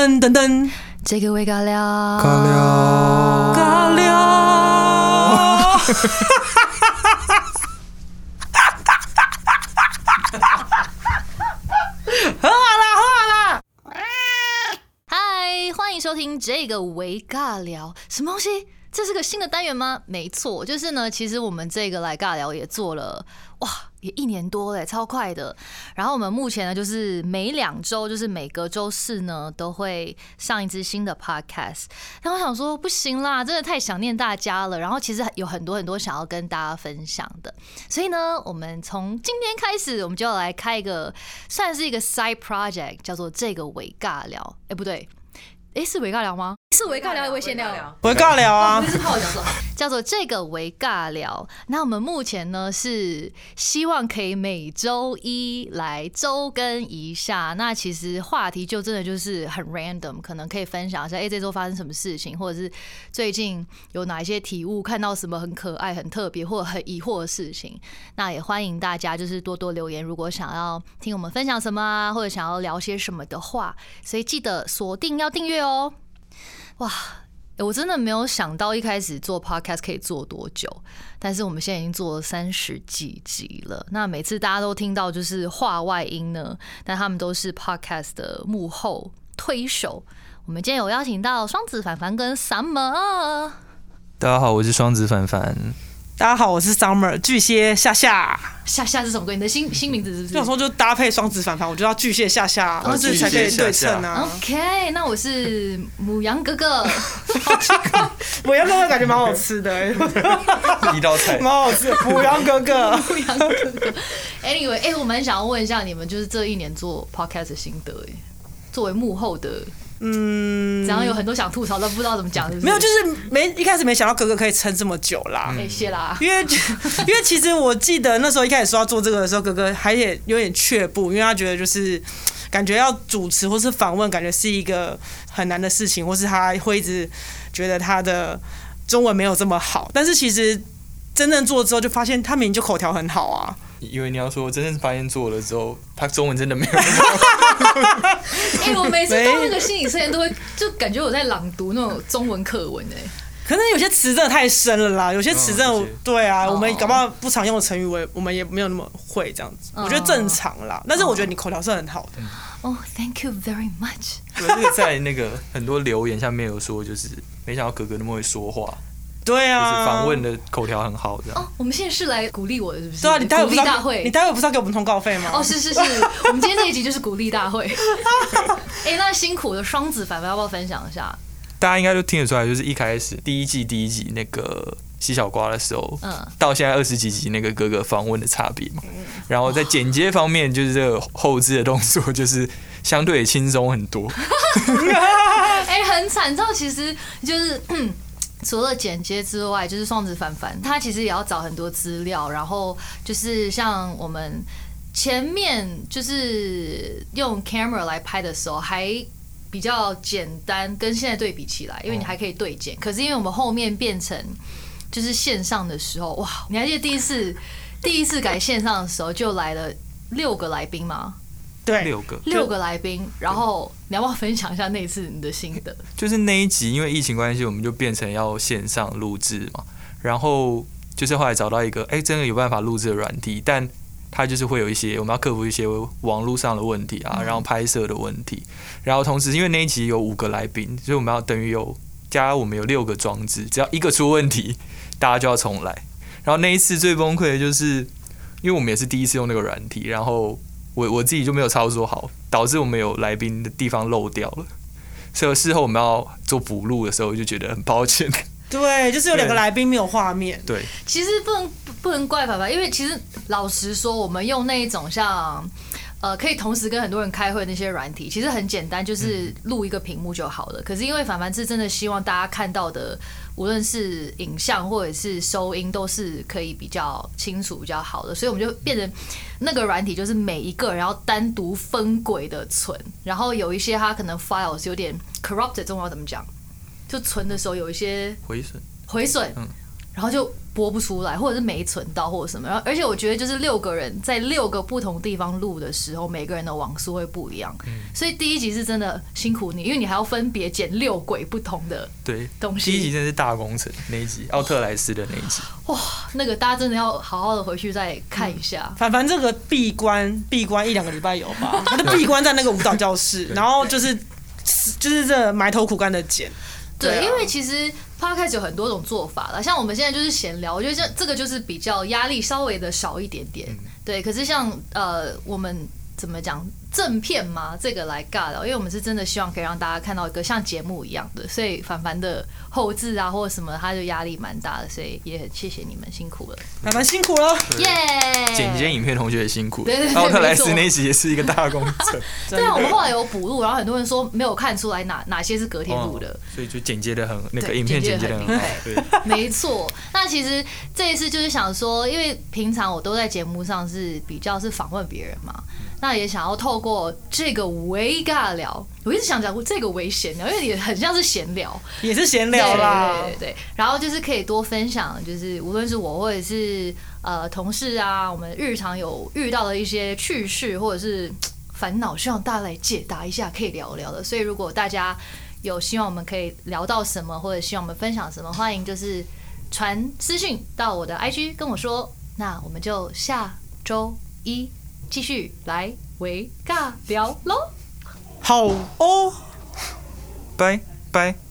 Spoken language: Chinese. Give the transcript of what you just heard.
噔噔噔，这个味尬聊，尬聊，尬聊。听这个微尬聊，什么东西？这是个新的单元吗？没错，就是呢。其实我们这个来尬聊也做了，哇，也一年多嘞，超快的。然后我们目前呢，就是每两周，就是每个周四呢，都会上一支新的 podcast。但我想说，不行啦，真的太想念大家了。然后其实有很多很多想要跟大家分享的，所以呢，我们从今天开始，我们就要来开一个，算是一个 side project，叫做这个伪尬聊。哎，不对。哎，是维尬聊吗？是维尬聊，也会先聊。维尬聊啊，不是泡脚叫做这个维尬聊。那我们目前呢是希望可以每周一来周更一下。那其实话题就真的就是很 random，可能可以分享一下，哎，这周发生什么事情，或者是最近有哪一些体悟，看到什么很可爱、很特别或很疑惑的事情。那也欢迎大家就是多多留言，如果想要听我们分享什么啊，或者想要聊些什么的话，所以记得锁定要订阅。哦，哇！我真的没有想到一开始做 podcast 可以做多久，但是我们现在已经做了三十几集了。那每次大家都听到就是话外音呢，但他们都是 podcast 的幕后推手。我们今天有邀请到双子凡凡跟 Summer。大家好，我是双子凡凡。大家好，我是 Summer 巨蟹夏夏夏夏是什么鬼？你的新新名字是不是？有时候就搭配双子反反，我就要巨蟹夏夏，这样才可以对称啊。OK，那我是母羊哥哥，母羊哥哥感觉蛮好吃的，一道菜蛮好吃。母羊哥哥，母羊哥哥。Anyway，哎，我蛮想要问一下你们，就是这一年做 Podcast 的心得，哎，作为幕后的。嗯，然后有很多想吐槽，都不知道怎么讲。没有，就是没一开始没想到哥哥可以撑这么久啦。谢谢啦。因为 因为其实我记得那时候一开始说要做这个的时候，哥哥还也有点却步，因为他觉得就是感觉要主持或是访问，感觉是一个很难的事情，或是他会一直觉得他的中文没有这么好。但是其实真正做之后，就发现他明明就口条很好啊。因为你要说真正发现做了之后，他中文真的没有。哎，我每次到那个心理测验都会就感觉我在朗读那种中文课文哎。可能有些词真的太深了啦，有些词真的对啊，我们搞不好不常用的成语，我我们也没有那么会这样子。我觉得正常啦，但是我觉得你口条是很好的。哦，Thank you very much。对，在那个很多留言下面有说，就是没想到哥哥那么会说话。对啊，访问的口条很好，这样。哦，我们现在是来鼓励我的，是不是？对啊，你待会鼓励大会，你待会不是要给我们通告费吗？哦，是是是，我们今天这一集就是鼓励大会。哎，那辛苦的双子反反要不要分享一下？大家应该都听得出来，就是一开始第一季第一集那个西小瓜的时候，嗯，到现在二十几集那个哥哥访问的差别嘛。然后在剪接方面，就是这个后置的动作，就是相对轻松很多。哎，很惨，知道其实就是。除了剪接之外，就是双子凡凡，他其实也要找很多资料，然后就是像我们前面就是用 camera 来拍的时候，还比较简单，跟现在对比起来，因为你还可以对剪。可是因为我们后面变成就是线上的时候，哇！你还记得第一次第一次改线上的时候，就来了六个来宾吗？对，六个六个来宾，然后你要不要分享一下那一次你的心得？就是那一集，因为疫情关系，我们就变成要线上录制嘛。然后就是后来找到一个，哎，真的有办法录制的软体，但它就是会有一些我们要克服一些网络上的问题啊，然后拍摄的问题。然后同时，因为那一集有五个来宾，所以我们要等于有加我们有六个装置，只要一个出问题，大家就要重来。然后那一次最崩溃的就是，因为我们也是第一次用那个软体，然后。我我自己就没有操作好，导致我们有来宾的地方漏掉了，所以事后我们要做补录的时候，就觉得很抱歉。对，就是有两个来宾没有画面。对，其实不能不能怪爸爸，因为其实老实说，我们用那一种像。呃，可以同时跟很多人开会那些软体，其实很简单，就是录一个屏幕就好了。可是因为凡凡是真的希望大家看到的，无论是影像或者是收音，都是可以比较清楚、比较好的，所以我们就变成那个软体，就是每一个然后单独分轨的存，然后有一些它可能 files 有点 corrupted，中文怎么讲？就存的时候有一些毁损，毁损。然后就播不出来，或者是没存到，或者什么。然后而且我觉得就是六个人在六个不同地方录的时候，每个人的网速会不一样，所以第一集是真的辛苦你，因为你还要分别剪六轨不同的对，东西。第一集真的是大工程，那一集奥特莱斯的那一集，哇，那个大家真的要好好的回去再看一下。反反正这个闭关闭关一两个礼拜有吧，他就闭关在那个舞蹈教室，然后就是就是这埋头苦干的剪。对因为其实 podcast 有很多种做法了，像我们现在就是闲聊，我觉得这这个就是比较压力稍微的少一点点。对，可是像呃，我们怎么讲正片嘛，这个来尬聊，因为我们是真的希望可以让大家看到一个像节目一样的，所以凡凡的后置啊或者什么，他就压力蛮大的，所以也很谢谢你们辛苦了，凡凡辛苦了，耶、剪接影片同学也辛苦，对对对奥特莱斯那一集也是一个大工程，对啊，我们后来有补录，然后很多人说没有看出来哪哪些是隔天录的。哦所以就剪接的很那个影片剪接的很好。对。没错，那其实这一次就是想说，因为平常我都在节目上是比较是访问别人嘛，那也想要透过这个微尬聊，我一直想讲这个微闲聊，因为也很像是闲聊，也是闲聊啦对。对对对，然后就是可以多分享，就是无论是我或者是呃同事啊，我们日常有遇到的一些趣事或者是烦恼，希望大家来解答一下，可以聊聊的。所以如果大家有希望我们可以聊到什么，或者希望我们分享什么，欢迎就是传私讯到我的 IG 跟我说。那我们就下周一继续来维尬聊喽。好哦。拜拜。